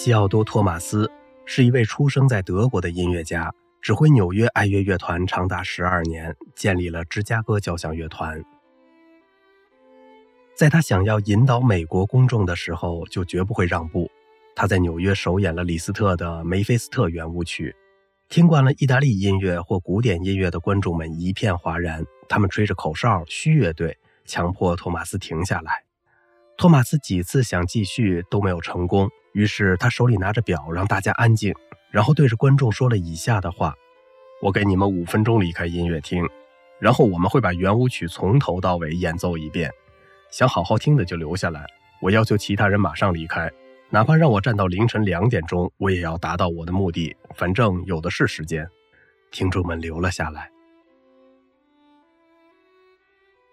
西奥多·托马斯是一位出生在德国的音乐家，指挥纽约爱乐乐团长达十二年，建立了芝加哥交响乐团。在他想要引导美国公众的时候，就绝不会让步。他在纽约首演了李斯特的《梅菲斯特圆舞曲》，听惯了意大利音乐或古典音乐的观众们一片哗然，他们吹着口哨，嘘乐队，强迫托马斯停下来。托马斯几次想继续都没有成功，于是他手里拿着表，让大家安静，然后对着观众说了以下的话：“我给你们五分钟离开音乐厅，然后我们会把圆舞曲从头到尾演奏一遍。想好好听的就留下来。我要求其他人马上离开，哪怕让我站到凌晨两点钟，我也要达到我的目的。反正有的是时间。”听众们留了下来。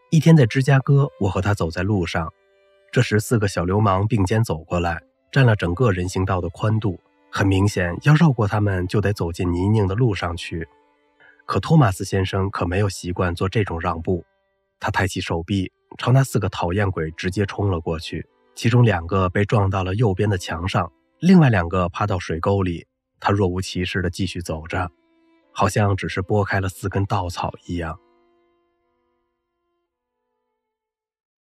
一天在芝加哥，我和他走在路上。这时，四个小流氓并肩走过来，占了整个人行道的宽度。很明显，要绕过他们，就得走进泥泞的路上去。可托马斯先生可没有习惯做这种让步，他抬起手臂，朝那四个讨厌鬼直接冲了过去。其中两个被撞到了右边的墙上，另外两个趴到水沟里。他若无其事地继续走着，好像只是拨开了四根稻草一样。